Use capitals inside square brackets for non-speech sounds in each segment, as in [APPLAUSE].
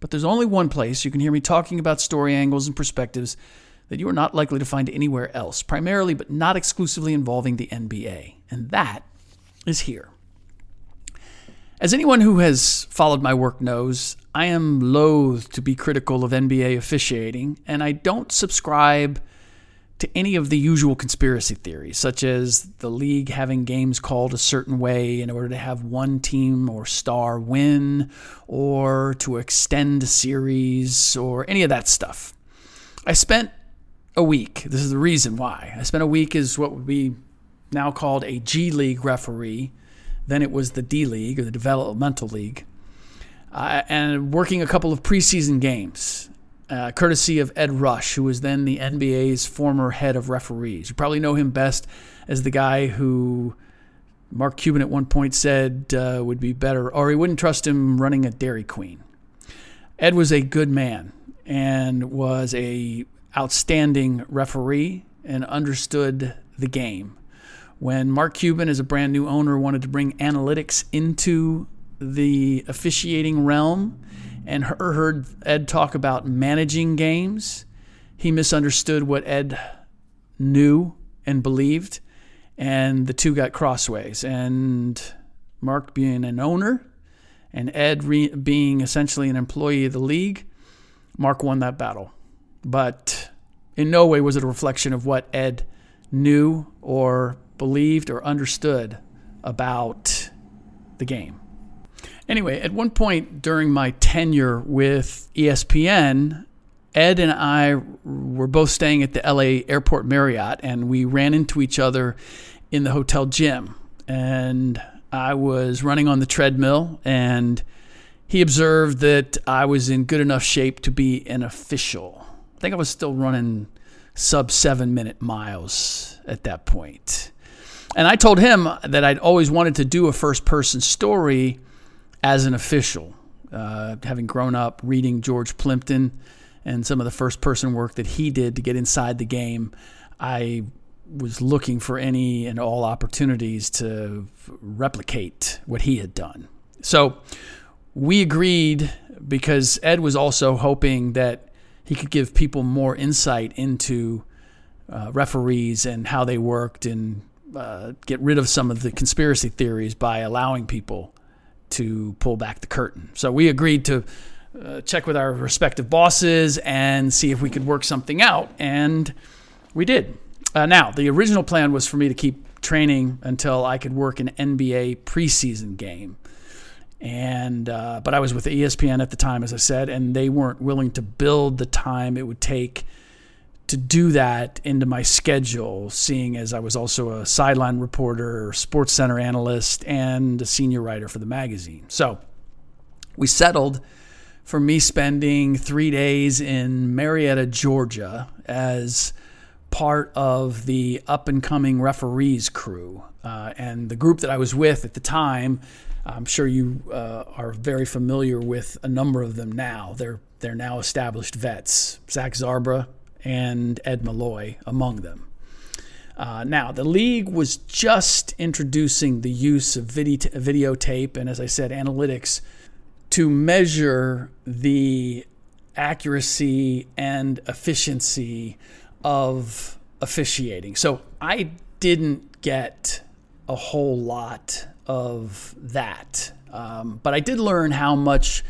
but there's only one place you can hear me talking about story angles and perspectives that you are not likely to find anywhere else, primarily but not exclusively involving the NBA, and that is here. As anyone who has followed my work knows, I am loath to be critical of NBA officiating, and I don't subscribe to any of the usual conspiracy theories, such as the league having games called a certain way in order to have one team or star win, or to extend a series, or any of that stuff. I spent a week, this is the reason why. I spent a week as what would be now called a G League referee then it was the D League or the Developmental League, uh, and working a couple of preseason games, uh, courtesy of Ed Rush, who was then the NBA's former head of referees. You probably know him best as the guy who Mark Cuban at one point said uh, would be better, or he wouldn't trust him running a Dairy Queen. Ed was a good man and was a outstanding referee and understood the game when Mark Cuban, as a brand new owner, wanted to bring analytics into the officiating realm and heard Ed talk about managing games, he misunderstood what Ed knew and believed, and the two got crossways. And Mark being an owner and Ed re- being essentially an employee of the league, Mark won that battle. But in no way was it a reflection of what Ed knew or believed or understood about the game. Anyway, at one point during my tenure with ESPN, Ed and I were both staying at the LA Airport Marriott, and we ran into each other in the hotel gym. And I was running on the treadmill, and he observed that I was in good enough shape to be an official. I think I was still running sub seven minute miles at that point. And I told him that I'd always wanted to do a first person story as an official, uh, having grown up reading George Plimpton and some of the first person work that he did to get inside the game. I was looking for any and all opportunities to replicate what he had done. So we agreed because Ed was also hoping that he could give people more insight into uh, referees and how they worked and uh, get rid of some of the conspiracy theories by allowing people to pull back the curtain. So we agreed to uh, check with our respective bosses and see if we could work something out, and we did. Uh, now, the original plan was for me to keep training until I could work an NBA preseason game. And uh, but I was with ESPN at the time, as I said, and they weren't willing to build the time it would take to do that into my schedule, seeing as I was also a sideline reporter, sports center analyst, and a senior writer for the magazine. So we settled for me spending three days in Marietta, Georgia, as part of the up and coming referees crew. Uh, and the group that I was with at the time, I'm sure you uh, are very familiar with a number of them now. They're they're now established vets, Zach Zarba and Ed Malloy among them. Uh, now, the league was just introducing the use of video, videotape and, as I said, analytics to measure the accuracy and efficiency of officiating. So I didn't get a whole lot of that. Um, but I did learn how much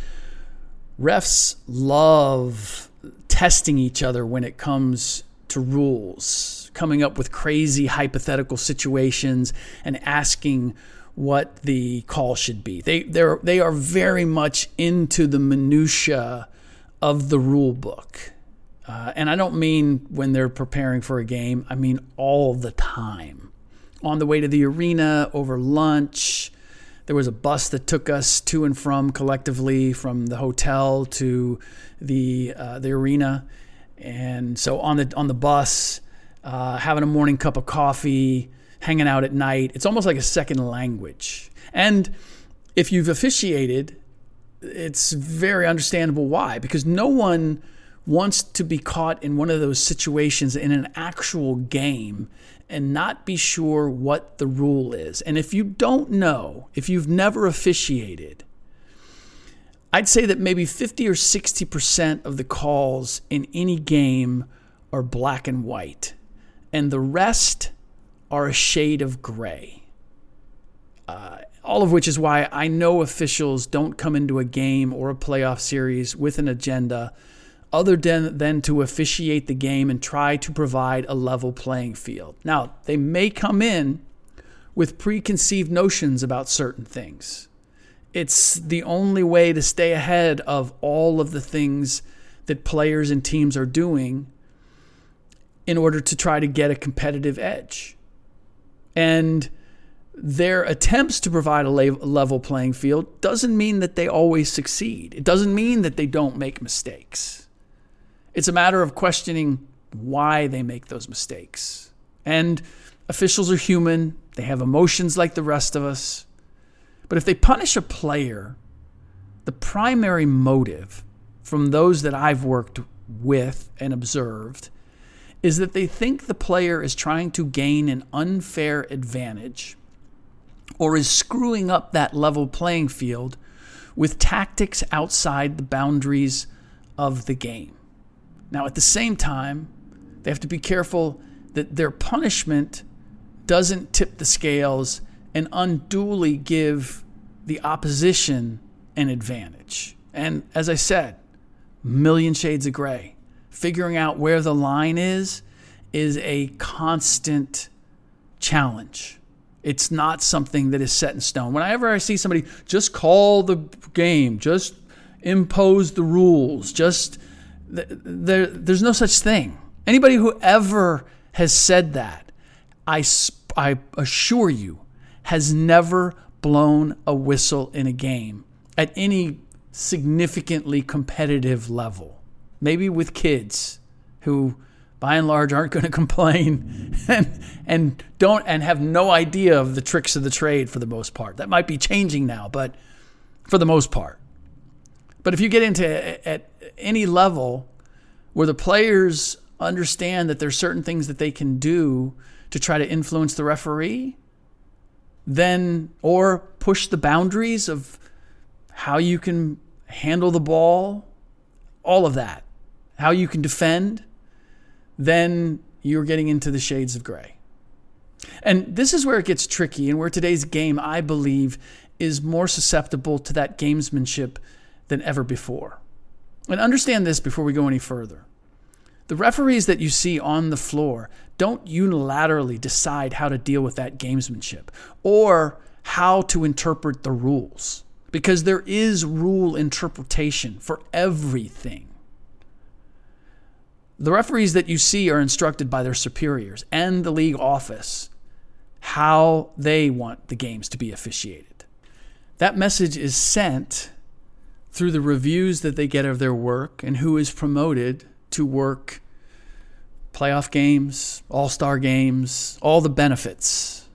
refs love testing each other when it comes to rules, coming up with crazy hypothetical situations and asking what the call should be. They they're they are very much into the minutia of the rule book. Uh, and I don't mean when they're preparing for a game, I mean all the time on the way to the arena, over lunch. There was a bus that took us to and from collectively from the hotel to the uh, the arena, and so on the on the bus, uh, having a morning cup of coffee, hanging out at night. It's almost like a second language. And if you've officiated, it's very understandable why, because no one wants to be caught in one of those situations in an actual game and not be sure what the rule is. And if you don't know, if you've never officiated, I'd say that maybe 50 or 60% of the calls in any game are black and white, and the rest are a shade of gray. Uh, all of which is why I know officials don't come into a game or a playoff series with an agenda other than, than to officiate the game and try to provide a level playing field. Now, they may come in with preconceived notions about certain things. It's the only way to stay ahead of all of the things that players and teams are doing in order to try to get a competitive edge. And their attempts to provide a level playing field doesn't mean that they always succeed. It doesn't mean that they don't make mistakes. It's a matter of questioning why they make those mistakes. And officials are human, they have emotions like the rest of us. But if they punish a player, the primary motive from those that I've worked with and observed is that they think the player is trying to gain an unfair advantage or is screwing up that level playing field with tactics outside the boundaries of the game. Now, at the same time, they have to be careful that their punishment doesn't tip the scales and unduly give the opposition an advantage. And as I said, million shades of gray. Figuring out where the line is is a constant challenge. It's not something that is set in stone. Whenever I see somebody just call the game, just impose the rules, just there, there's no such thing. Anybody who ever has said that, I, I assure you, has never blown a whistle in a game at any significantly competitive level. Maybe with kids who, by and large, aren't going [LAUGHS] to complain and, and don't and have no idea of the tricks of the trade for the most part. That might be changing now, but for the most part. But if you get into at any level where the players understand that there's certain things that they can do to try to influence the referee, then or push the boundaries of how you can handle the ball, all of that, how you can defend, then you're getting into the shades of gray. And this is where it gets tricky and where today's game, I believe, is more susceptible to that gamesmanship than ever before. And understand this before we go any further. The referees that you see on the floor don't unilaterally decide how to deal with that gamesmanship or how to interpret the rules because there is rule interpretation for everything. The referees that you see are instructed by their superiors and the league office how they want the games to be officiated. That message is sent through the reviews that they get of their work and who is promoted to work playoff games, all star games, all the benefits.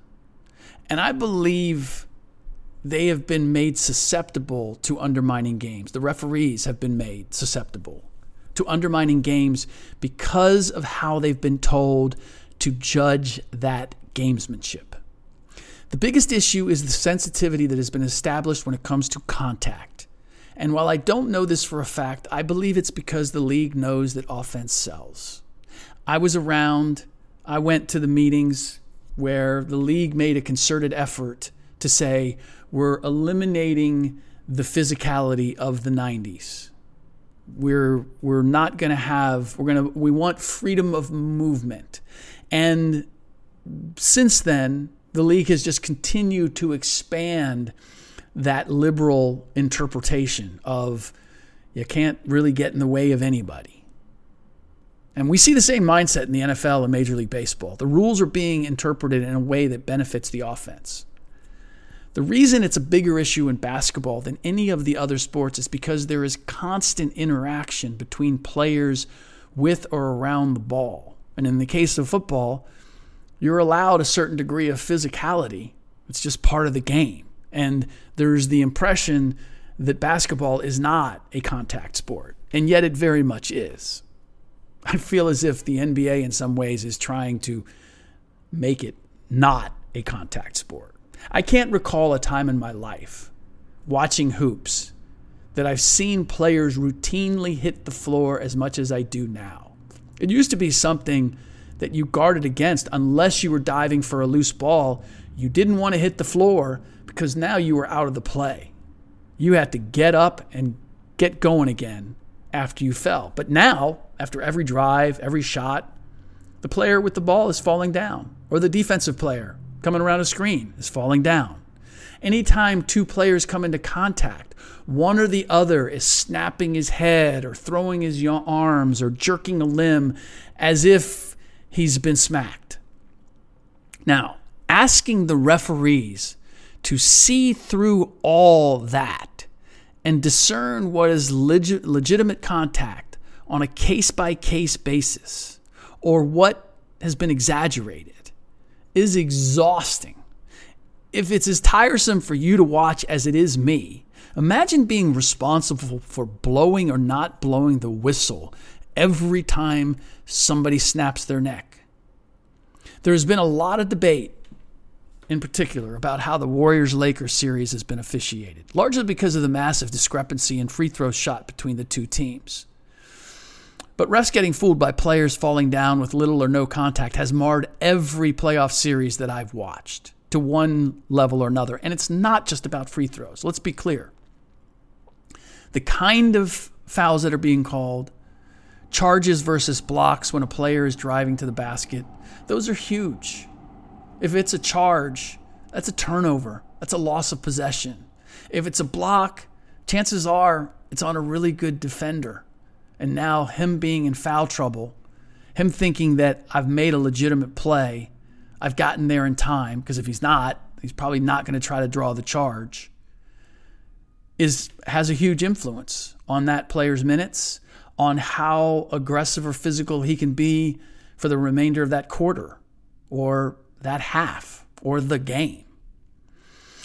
And I believe they have been made susceptible to undermining games. The referees have been made susceptible to undermining games because of how they've been told to judge that gamesmanship. The biggest issue is the sensitivity that has been established when it comes to contact. And while I don't know this for a fact, I believe it's because the league knows that offense sells. I was around, I went to the meetings where the league made a concerted effort to say, we're eliminating the physicality of the 90s. We're we're not going to have we're going to we want freedom of movement. And since then, the league has just continued to expand that liberal interpretation of you can't really get in the way of anybody. And we see the same mindset in the NFL and Major League Baseball. The rules are being interpreted in a way that benefits the offense. The reason it's a bigger issue in basketball than any of the other sports is because there is constant interaction between players with or around the ball. And in the case of football, you're allowed a certain degree of physicality. It's just part of the game. And there's the impression that basketball is not a contact sport, and yet it very much is. I feel as if the NBA, in some ways, is trying to make it not a contact sport. I can't recall a time in my life watching hoops that I've seen players routinely hit the floor as much as I do now. It used to be something that you guarded against unless you were diving for a loose ball. You didn't want to hit the floor because now you were out of the play. You had to get up and get going again after you fell. But now, after every drive, every shot, the player with the ball is falling down, or the defensive player coming around a screen is falling down. Anytime two players come into contact, one or the other is snapping his head or throwing his arms or jerking a limb as if he's been smacked. Now, asking the referees to see through all that and discern what is legit, legitimate contact on a case by case basis or what has been exaggerated is exhausting. If it's as tiresome for you to watch as it is me, imagine being responsible for blowing or not blowing the whistle every time somebody snaps their neck. There's been a lot of debate in particular about how the Warriors Lakers series has been officiated, largely because of the massive discrepancy in free throws shot between the two teams. But refs getting fooled by players falling down with little or no contact has marred every playoff series that I've watched to one level or another. And it's not just about free throws. Let's be clear. The kind of fouls that are being called, charges versus blocks when a player is driving to the basket, those are huge. If it's a charge, that's a turnover, that's a loss of possession. If it's a block, chances are it's on a really good defender and now him being in foul trouble, him thinking that I've made a legitimate play, I've gotten there in time, because if he's not, he's probably not going to try to draw the charge, is has a huge influence on that player's minutes, on how aggressive or physical he can be for the remainder of that quarter or that half or the game.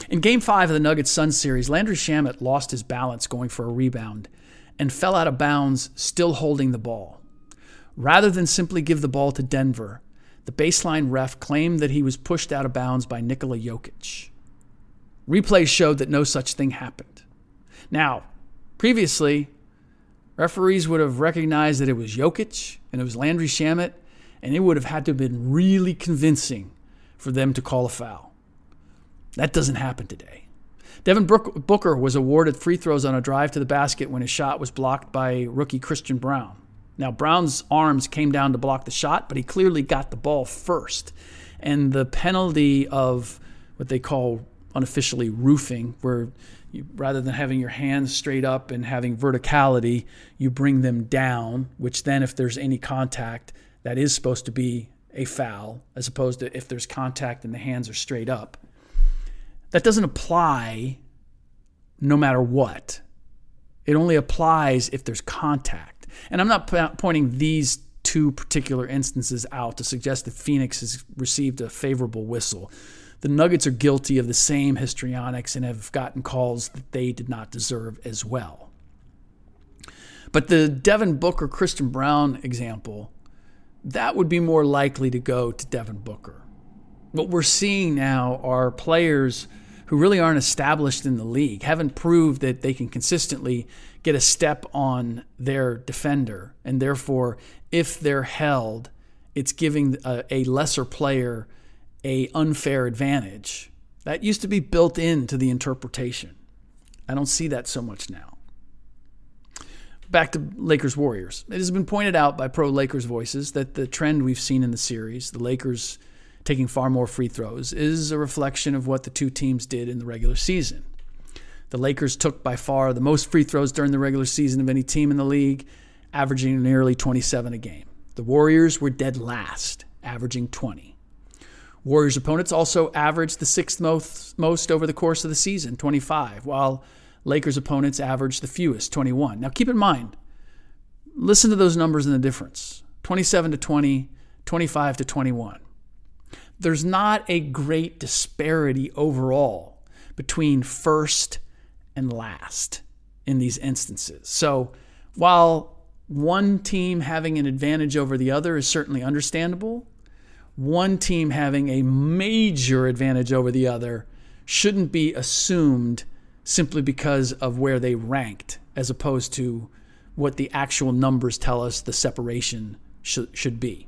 In game five of the Nuggets Sun series, Landry Shamet lost his balance going for a rebound and fell out of bounds still holding the ball. Rather than simply give the ball to Denver, the baseline ref claimed that he was pushed out of bounds by Nikola Jokic. Replays showed that no such thing happened. Now, previously, referees would have recognized that it was Jokic and it was Landry Shamet, and it would have had to have been really convincing for them to call a foul. That doesn't happen today. Devin Booker was awarded free throws on a drive to the basket when his shot was blocked by rookie Christian Braun. Now, Braun's arms came down to block the shot, but he clearly got the ball first. And the penalty of what they call unofficially roofing, where you, rather than having your hands straight up and having verticality, you bring them down, which then, if there's any contact, that is supposed to be a foul, as opposed to if there's contact and the hands are straight up that doesn't apply no matter what. It only applies if there's contact. And I'm not p- pointing these two particular instances out to suggest that Phoenix has received a favorable whistle. the Nuggets are guilty of the same histrionics and have gotten calls that they did not deserve as well. But the Devin Booker, Christian Braun example, that would be more likely to go to Devin Booker. What we're seeing now are players who really aren't established in the league, haven't proved that they can consistently get a step on their defender. And therefore, if they're held, it's giving a, a lesser player a unfair advantage. That used to be built into the interpretation. I don't see that so much now. Back to Lakers Warriors. It has been pointed out by pro Lakers voices that the trend we've seen in the series, the Lakers taking far more free throws, is a reflection of what the two teams did in the regular season. The Lakers took by far the most free throws during the regular season of any team in the league, averaging nearly 27 a game. The Warriors were dead last, averaging 20. Warriors opponents also averaged the sixth most, most over the course of the season, 25, while Lakers opponents averaged the fewest, 21. Now keep in mind, listen to those numbers and the difference 27 to 20, 25 to 21 there's not a great disparity overall between first and last in these instances. So while one team having an advantage over the other is certainly understandable, one team having a major advantage over the other shouldn't be assumed simply because of where they ranked, as opposed to what the actual numbers tell us the separation should, should be.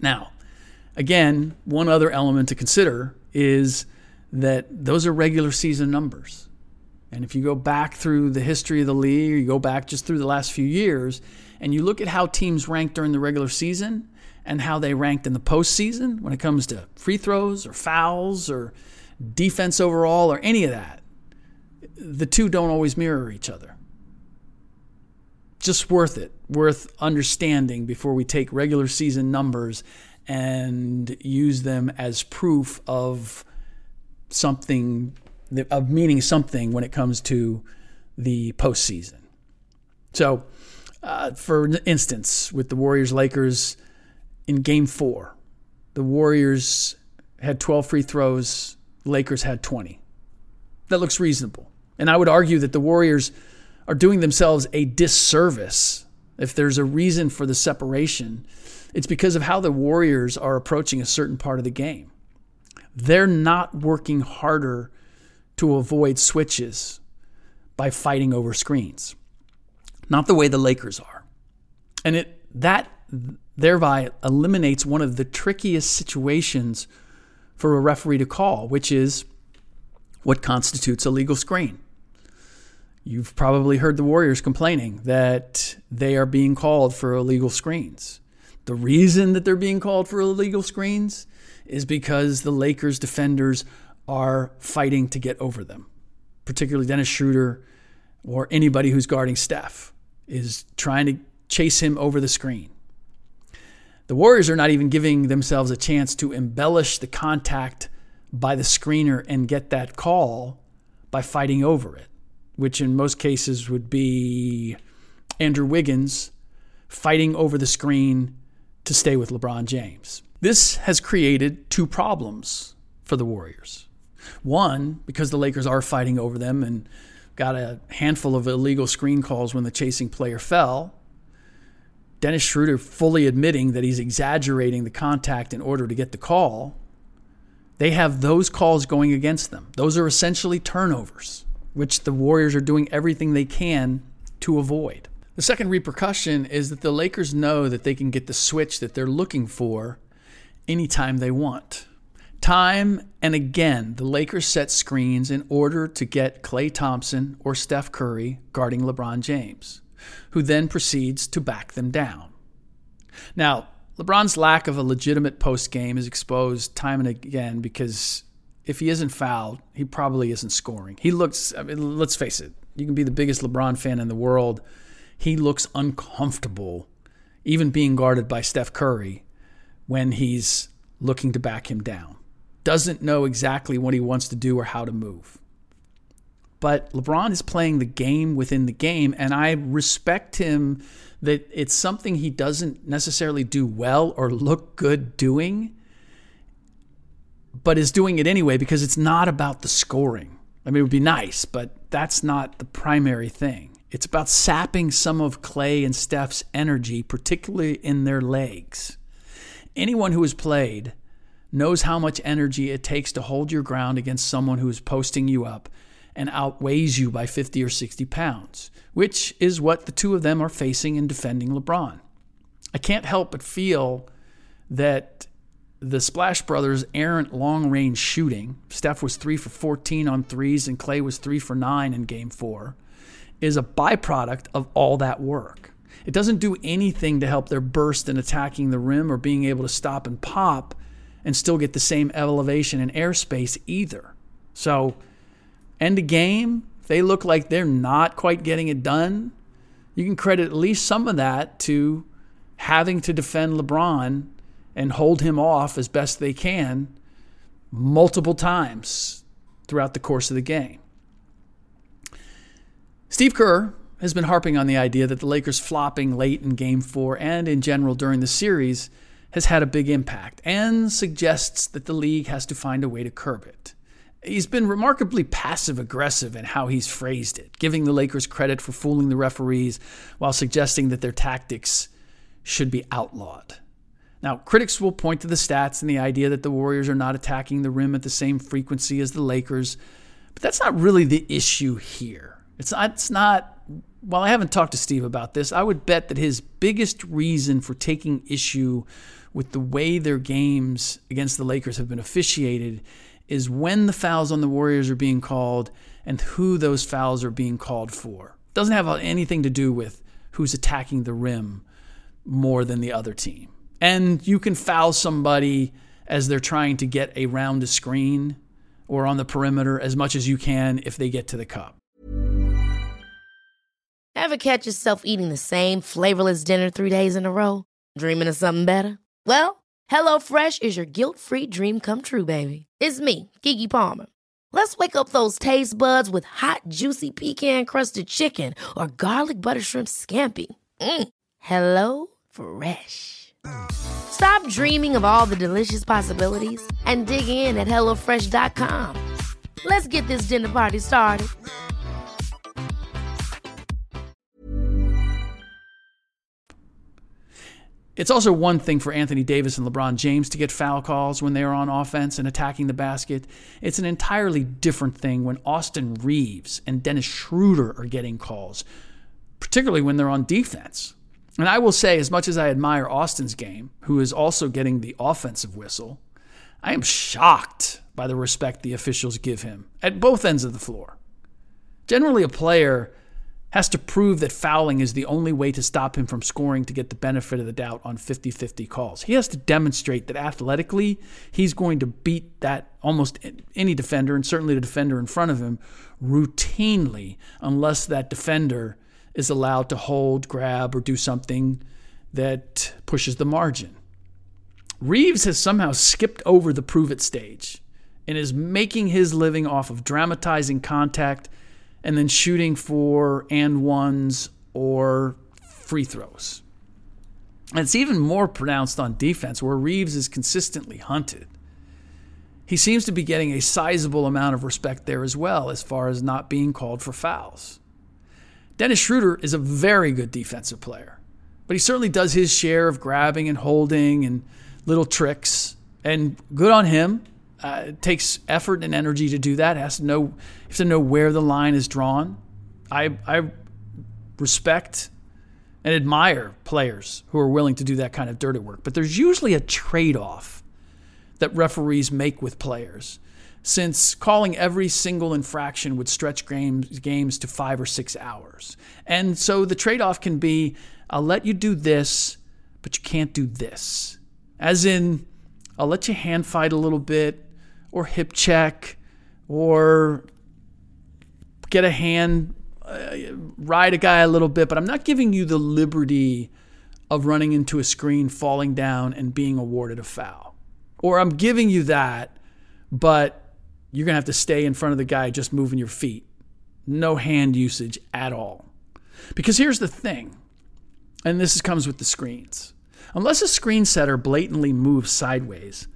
Now, Again, one other element to consider is that those are regular season numbers. And if you go back through the history of the league, or you go back just through the last few years, and you look at how teams ranked during the regular season and how they ranked in the postseason when it comes to free throws or fouls or defense overall or any of that, the two don't always mirror each other. Just worth it, worth understanding before we take regular season numbers and use them as proof of something of meaning something when it comes to the postseason. So, uh, for instance, with the Warriors Lakers in Game Four, the Warriors had 12 free throws, Lakers had 20. That looks reasonable. And I would argue that the Warriors are doing themselves a disservice if there's a reason for the separation it's because of how the Warriors are approaching a certain part of the game. They're not working harder to avoid switches by fighting over screens. Not the way the Lakers are. And it that thereby eliminates one of the trickiest situations for a referee to call, which is what constitutes a legal screen. You've probably heard the Warriors complaining that they are being called for illegal screens. The reason that they're being called for illegal screens is because the Lakers defenders are fighting to get over them, particularly Dennis Schroeder or anybody who's guarding Steph is trying to chase him over the screen. The Warriors are not even giving themselves a chance to embellish the contact by the screener and get that call by fighting over it, which in most cases would be Andrew Wiggins fighting over the screen to stay with LeBron James. This has created two problems for the Warriors. One, because the Lakers are fighting over them and got a handful of illegal screen calls when the chasing player fell. Dennis Schroeder fully admitting that he's exaggerating the contact in order to get the call. They have those calls going against them. Those are essentially turnovers, which the Warriors are doing everything they can to avoid. The second repercussion is that the Lakers know that they can get the switch that they're looking for anytime they want. Time and again, the Lakers set screens in order to get Klay Thompson or Steph Curry guarding LeBron James, who then proceeds to back them down. Now, LeBron's lack of a legitimate post game is exposed time and again because if he isn't fouled, he probably isn't scoring. He looks, I mean, let's face it, you can be the biggest LeBron fan in the world he looks uncomfortable, even being guarded by Steph Curry when he's looking to back him down. Doesn't know exactly what he wants to do or how to move. But LeBron is playing the game within the game, and I respect him that it's something he doesn't necessarily do well or look good doing. But is doing it anyway because it's not about the scoring. I mean, it would be nice, but that's not the primary thing. It's about sapping some of Klay and Steph's energy, particularly in their legs. Anyone who has played knows how much energy it takes to hold your ground against someone who is posting you up and outweighs you by 50 or 60 pounds, which is what the two of them are facing in defending LeBron. I can't help but feel that the Splash Brothers' errant long range shooting, Steph was 3 for 14 on threes and Klay was 3 for 9 in game four, is a byproduct of all that work. It doesn't do anything to help their burst in attacking the rim or being able to stop and pop and still get the same elevation and airspace either. So, end of game, they look like they're not quite getting it done, you can credit at least some of that to having to defend LeBron and hold him off as best they can multiple times throughout the course of the game. Steve Kerr has been harping on the idea that the Lakers flopping late in game four and in general during the series has had a big impact and suggests that the league has to find a way to curb it. He's been remarkably passive aggressive in how he's phrased it, giving the Lakers credit for fooling the referees while suggesting that their tactics should be outlawed. Now, critics will point to the stats and the idea that the Warriors are not attacking the rim at the same frequency as the Lakers, but that's not really the issue here. It's not, it's not while I haven't talked to Steve about this, I would bet that his biggest reason for taking issue with the way their games against the Lakers have been officiated is when the fouls on the Warriors are being called and who those fouls are being called for. It doesn't have anything to do with who's attacking the rim more than the other team. And you can foul somebody as they're trying to get around a screen or on the perimeter as much as you can if they get to the cup. Ever catch yourself eating the same flavorless dinner three days in a row? Dreaming of something better? Well, HelloFresh is your guilt free dream come true, baby. It's me, Keke Palmer. Let's wake up those taste buds with hot, juicy pecan crusted chicken or garlic butter shrimp scampi. Mm. Hello Fresh. Stop dreaming of all the delicious possibilities and dig in at HelloFresh.com. Let's get this dinner party started. It's also one thing for Anthony Davis and LeBron James to get foul calls when they are on offense and attacking the basket. It's an entirely different thing when Austin Reaves and Dennis Schroeder are getting calls, particularly when they're on defense. And I will say, as much as I admire Austin's game, who is also getting the offensive whistle, I am shocked by the respect the officials give him at both ends of the floor. Generally, a player has to prove that fouling is the only way to stop him from scoring to get the benefit of the doubt on 50 50 calls. He has to demonstrate that athletically, he's going to beat that almost any defender, and certainly the defender in front of him, routinely, unless that defender is allowed to hold, grab, or do something that pushes the margin. Reaves has somehow skipped over the prove it stage and is making his living off of dramatizing contact and then shooting for and ones or free throws. And it's even more pronounced on defense, where Reaves is consistently hunted. He seems to be getting a sizable amount of respect there as well, as far as not being called for fouls. Dennis Schroeder is a very good defensive player, but he certainly does his share of grabbing and holding and little tricks, and good on him. Uh, it takes effort and energy to do that. Has to know, you have to know where the line is drawn. I, I respect and admire players who are willing to do that kind of dirty work, but there's usually a trade off that referees make with players. Since calling every single infraction would stretch games, games to five or six hours. And so the trade off can be I'll let you do this, but you can't do this. As in, I'll let you hand fight a little bit, or hip check or get a hand, uh, ride a guy a little bit, but I'm not giving you the liberty of running into a screen, falling down, and being awarded a foul. Or I'm giving you that, but you're going to have to stay in front of the guy just moving your feet. No hand usage at all. Because here's the thing, and this comes with the screens. Unless a screen setter blatantly moves sideways,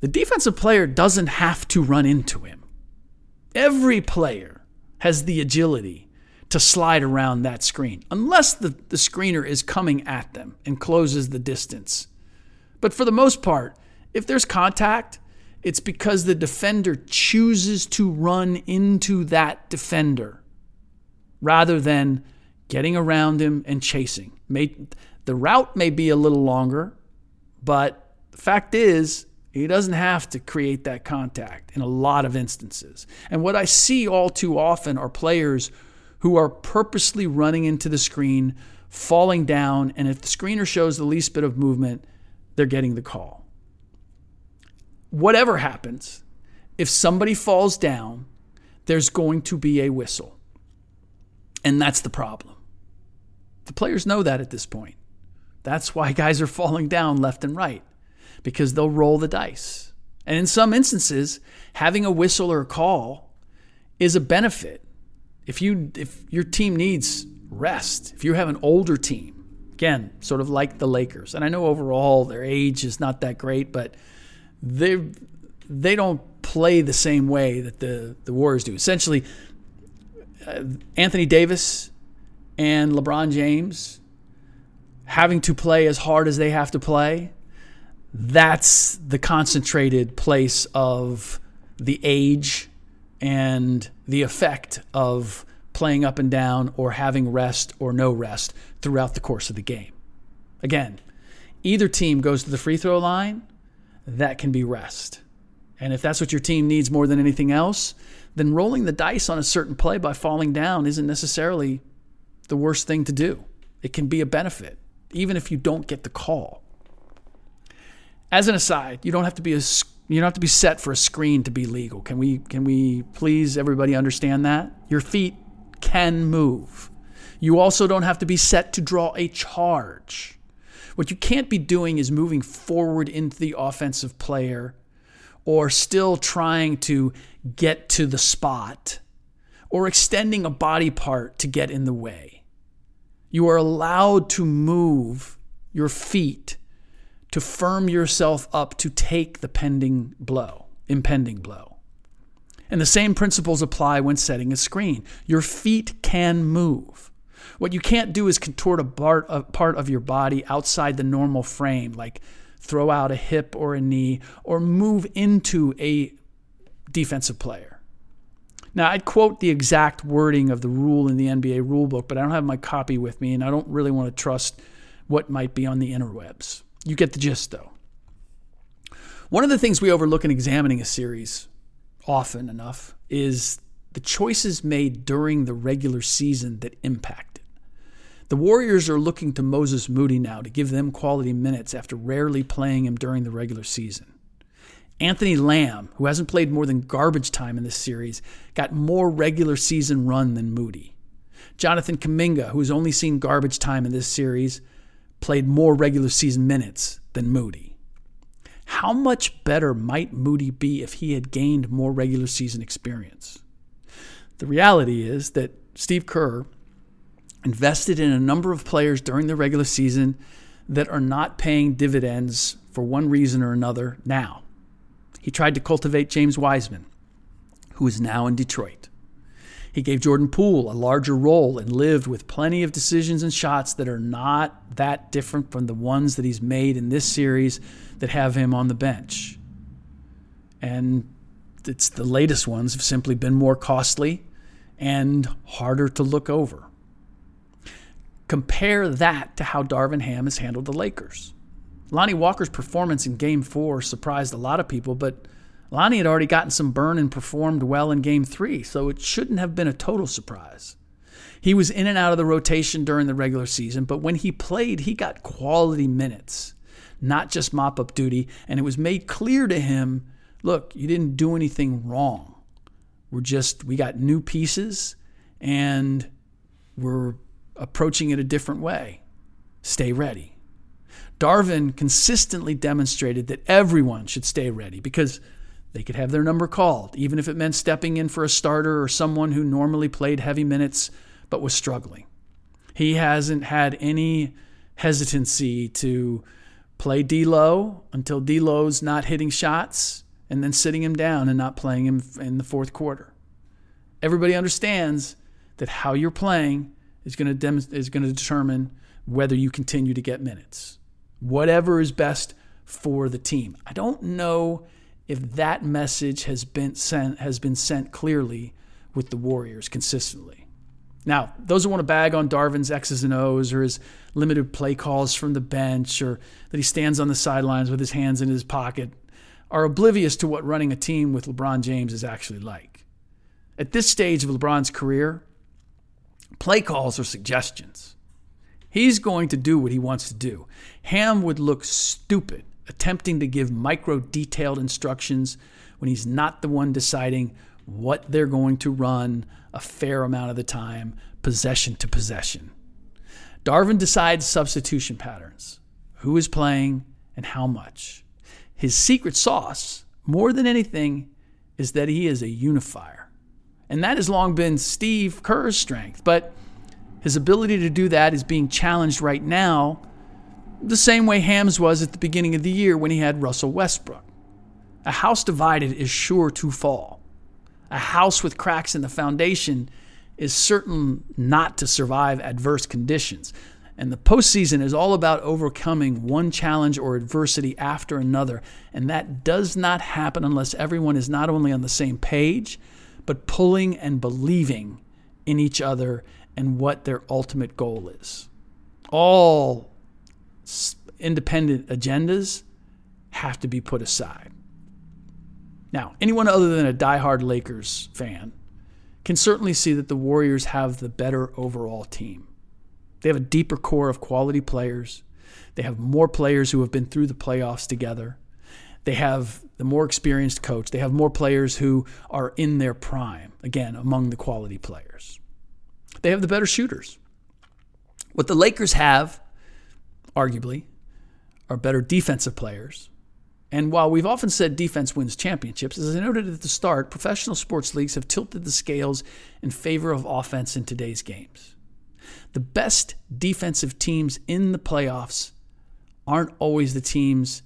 the defensive player doesn't have to run into him. Every player has the agility to slide around that screen, unless the, the screener is coming at them and closes the distance. But for the most part, if there's contact, it's because the defender chooses to run into that defender rather than getting around him and chasing. May, the route may be a little longer, but the fact is, he doesn't have to create that contact in a lot of instances. And what I see all too often are players who are purposely running into the screen, falling down, and if the screener shows the least bit of movement, they're getting the call. Whatever happens, if somebody falls down, there's going to be a whistle. And that's the problem. The players know that at this point. That's why [LAUGHS] guys are falling down left and right, because they'll roll the dice. And in some instances, having a whistle or a call is a benefit. If you if your team needs rest, if you have an older team, again, sort of like the Lakers, and I know overall their age is not that great, but they they don't play the same way that the the Warriors do. Essentially, uh, Anthony Davis and LeBron James having to play as hard as they have to play, that's the concentrated place of the age and the effect of playing up and down or having rest or no rest throughout the course of the game. Again, either team goes to the free throw line, that can be rest. And if that's what your team needs more than anything else, then rolling the dice on a certain play by falling down isn't necessarily the worst thing to do. It can be a benefit, even if you don't get the call. As an aside, you don't have to be a you don't have to be set for a screen to be legal. Can we can we please everybody understand that? Your feet can move. You also don't have to be set to draw a charge. What you can't be doing is moving forward into the offensive player or still trying to get to the spot or extending a body part to get in the way. You are allowed to move your feet to firm yourself up to take the pending blow, impending blow. And the same principles apply when setting a screen. Your feet can move. What you can't do is contort a part, of your body outside the normal frame, like throw out a hip or a knee or move into a defensive player. Now, I'd quote the exact wording of the rule in the NBA rulebook, but I don't have my copy with me, and I don't really want to trust what might be on the interwebs. You get the gist, though. One of the things we overlook in examining a series often enough is the choices made during the regular season that impact. The Warriors are looking to Moses Moody now to give them quality minutes after rarely playing him during the regular season. Anthony Lamb, who hasn't played more than garbage time in this series, got more regular season run than Moody. Jonathan Kuminga, who's only seen garbage time in this series, played more regular season minutes than Moody. How much better might Moody be if he had gained more regular season experience? The reality is that Steve Kerr invested in a number of players during the regular season that are not paying dividends for one reason or another now. He tried to cultivate James Wiseman, who is now in Detroit. He gave Jordan Poole a larger role and lived with plenty of decisions and shots that are not that different from the ones that he's made in this series that have him on the bench. And it's the latest ones have simply been more costly and harder to look over. Compare that to how Darvin Ham has handled the Lakers. Lonnie Walker's performance in game four surprised a lot of people, but Lonnie had already gotten some burn and performed well in game three, so it shouldn't have been a total surprise. He was in and out of the rotation during the regular season, but when he played, he got quality minutes, not just mop up duty, and it was made clear to him look, you didn't do anything wrong. We're just, we got new pieces and we're approaching it a different way. Stay ready. Darvin consistently demonstrated that everyone should stay ready because they could have their number called, even if it meant stepping in for a starter or someone who normally played heavy minutes but was struggling. He hasn't had any hesitancy to play D'Lo until D'Lo's not hitting shots, and then sitting him down and not playing him in the fourth quarter. Everybody understands that how you're playing is going to dem- is going to determine whether you continue to get minutes. Whatever is best for the team. I don't know if that message has been sent has been sent clearly with the Warriors consistently. Now, those who want to bag on Darvin's X's and O's or his limited play calls from the bench or that he stands on the sidelines with his hands in his pocket are oblivious to what running a team with LeBron James is actually like. At this stage of LeBron's career, play calls or suggestions. He's going to do what he wants to do. Ham would look stupid attempting to give micro detailed instructions when he's not the one deciding what they're going to run a fair amount of the time, possession to possession. Darvin decides substitution patterns who is playing and how much. His secret sauce, more than anything, is that he is a unifier. And that has long been Steve Kerr's strength. But his ability to do that is being challenged right now the same way Hams was at the beginning of the year when he had Russell Westbrook. A house divided is sure to fall. A house with cracks in the foundation is certain not to survive adverse conditions. And the postseason is all about overcoming one challenge or adversity after another. And that does not happen unless everyone is not only on the same page, but pulling and believing in each other and what their ultimate goal is. All independent agendas have to be put aside. Now, anyone other than a diehard Lakers fan can certainly see that the Warriors have the better overall team. They have a deeper core of quality players. They have more players who have been through the playoffs together. They have the more experienced coach. They have more players who are in their prime, again, among the quality players. They have the better shooters. What the Lakers have arguably, are better defensive players. And while we've often said defense wins championships, as I noted at the start, professional sports leagues have tilted the scales in favor of offense in today's games. The best defensive teams in the playoffs aren't always the teams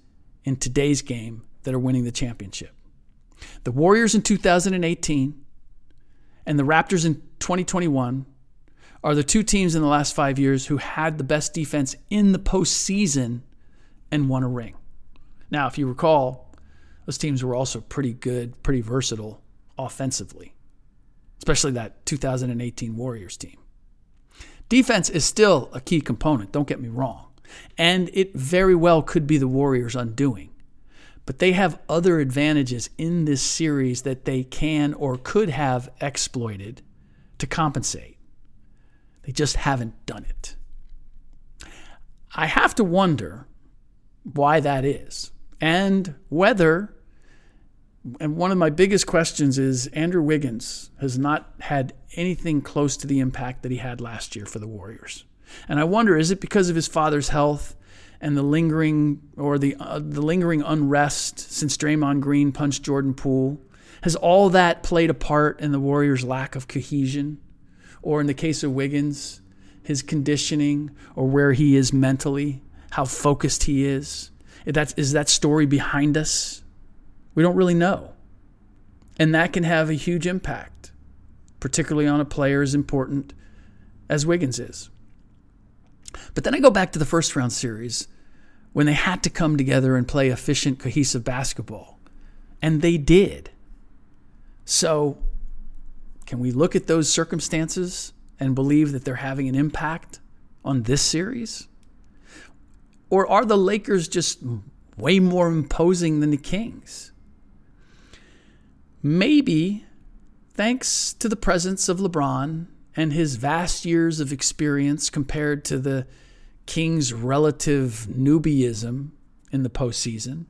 in today's game that are winning the championship. The Warriors in 2018 and the Raptors in 2021 are the two teams in the last five years who had the best defense in the postseason and won a ring. Now, if you recall, those teams were also pretty good, pretty versatile offensively, especially that 2018 Warriors team. Defense is still a key component, don't get me wrong, and it very well could be the Warriors' undoing. But they have other advantages in this series that they can or could have exploited to compensate. They just haven't done it. I have to wonder why that is and whether and one of my biggest questions is Andrew Wiggins has not had anything close to the impact that he had last year for the Warriors. And I wonder is it because of his father's health and the lingering or the uh, the lingering unrest since Draymond Green punched Jordan Poole? Has all that played a part in the Warriors' lack of cohesion? or in the case of Wiggins, his conditioning or where he is mentally, how focused he is. Is that, is that story behind us? We don't really know. And that can have a huge impact, particularly on a player as important as Wiggins is. But then I go back to the first round series when they had to come together and play efficient, cohesive basketball. And they did. So can we look at those circumstances and believe that they're having an impact on this series? Or are the Lakers just way more imposing than the Kings? Maybe thanks to the presence of LeBron and his vast years of experience compared to the Kings' relative newbieism in the postseason,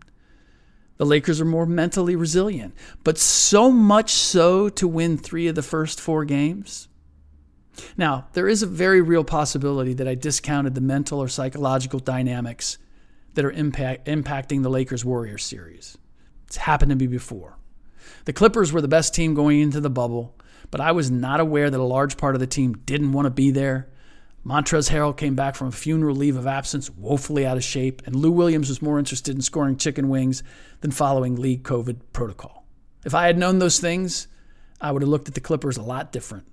the Lakers are more mentally resilient, but so much so to win three of the first four games. Now, there is a very real possibility that I discounted the mental or psychological dynamics that are impact, impacting the Lakers Warriors series. It's happened to me before. The Clippers were the best team going into the bubble, but I was not aware that a large part of the team didn't want to be there. Montrezl Harrell came back from a funeral leave of absence, woefully out of shape, and Lou Williams was more interested in scoring chicken wings than following league COVID protocol. If I had known those things, I would have looked at the Clippers a lot different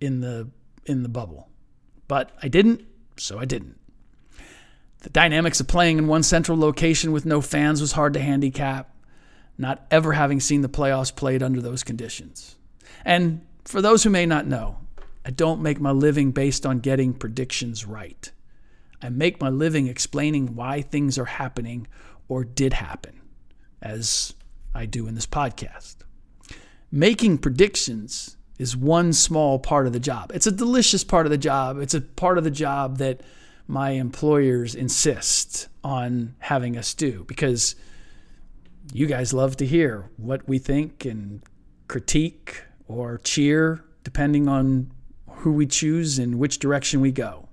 in the in the bubble. But I didn't, so I didn't. The dynamics of playing in one central location with no fans was hard to handicap, not ever having seen the playoffs played under those conditions. And for those who may not know, I don't make my living based on getting predictions right. I make my living explaining why things are happening or did happen, as I do in this podcast. Making predictions is one small part of the job. It's a delicious part of the job. It's a part of the job that my employers insist on having us do because you guys love to hear what we think and critique or cheer, depending on who we choose and which direction we go.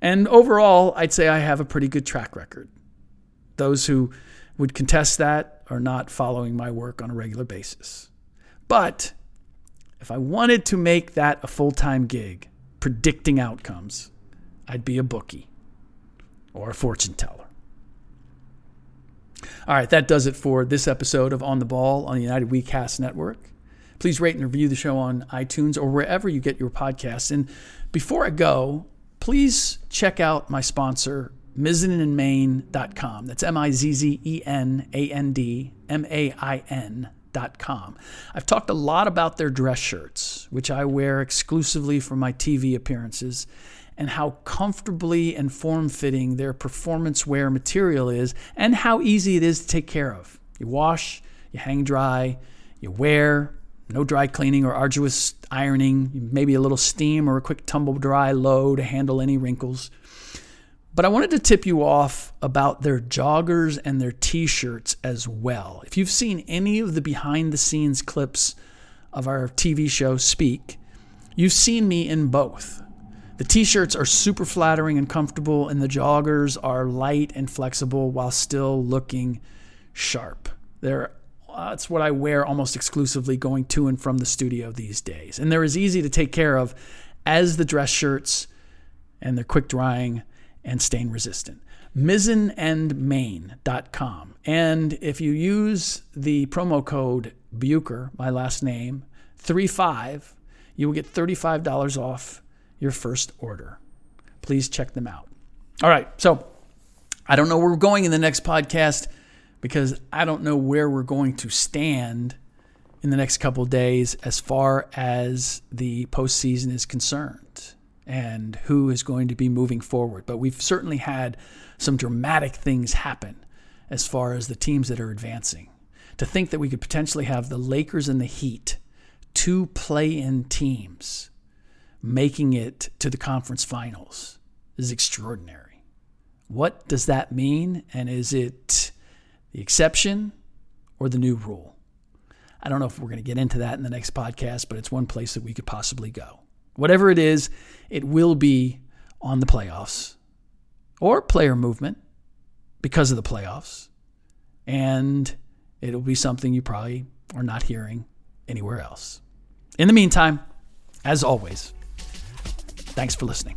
And overall, I'd say I have a pretty good track record. Those who would contest that are not following my work on a regular basis. But if I wanted to make that a full time gig, predicting outcomes, I'd be a bookie or a fortune teller. All right, that does it for this episode of On the Ball on the United WeCast Network. Please rate and review the show on iTunes or wherever you get your podcasts. And before I go, please check out my sponsor, mizzenandmain.com. That's M I Z Z E N A N D M A I N.com. I've talked a lot about their dress shirts, which I wear exclusively for my TV appearances, and how comfortably and form fitting their performance wear material is, and how easy it is to take care of. You wash, you hang dry, you wear, no dry cleaning or arduous ironing, maybe a little steam or a quick tumble dry low to handle any wrinkles. But I wanted to tip you off about their joggers and their t shirts as well. If you've seen any of the behind the scenes clips of our TV show Speak, you've seen me in both. The t shirts are super flattering and comfortable, and the joggers are light and flexible while still looking sharp. They're Uh, that's what I wear almost exclusively going to and from the studio these days. And they're as easy to take care of as the dress shirts, and they're quick drying and stain resistant. Mizzenandmain.com. And if you use the promo code Bucher, my last name, 35, you will get $35 off your first order. Please check them out. All right, so I don't know where we're going in the next podcast because I don't know where we're going to stand in the next couple days as far as the postseason is concerned and who is going to be moving forward. But we've certainly had some dramatic things happen as far as the teams that are advancing. To think that we could potentially have the Lakers and the Heat, two play in teams, making it to the conference finals is extraordinary. What does that mean? And is it the exception or the new rule. I don't know if we're going to get into that in the next podcast, but it's one place that we could possibly go. Whatever it is, it will be on the playoffs or player movement because of the playoffs. And it'll be something you probably are not hearing anywhere else. In the meantime, as always, thanks for listening.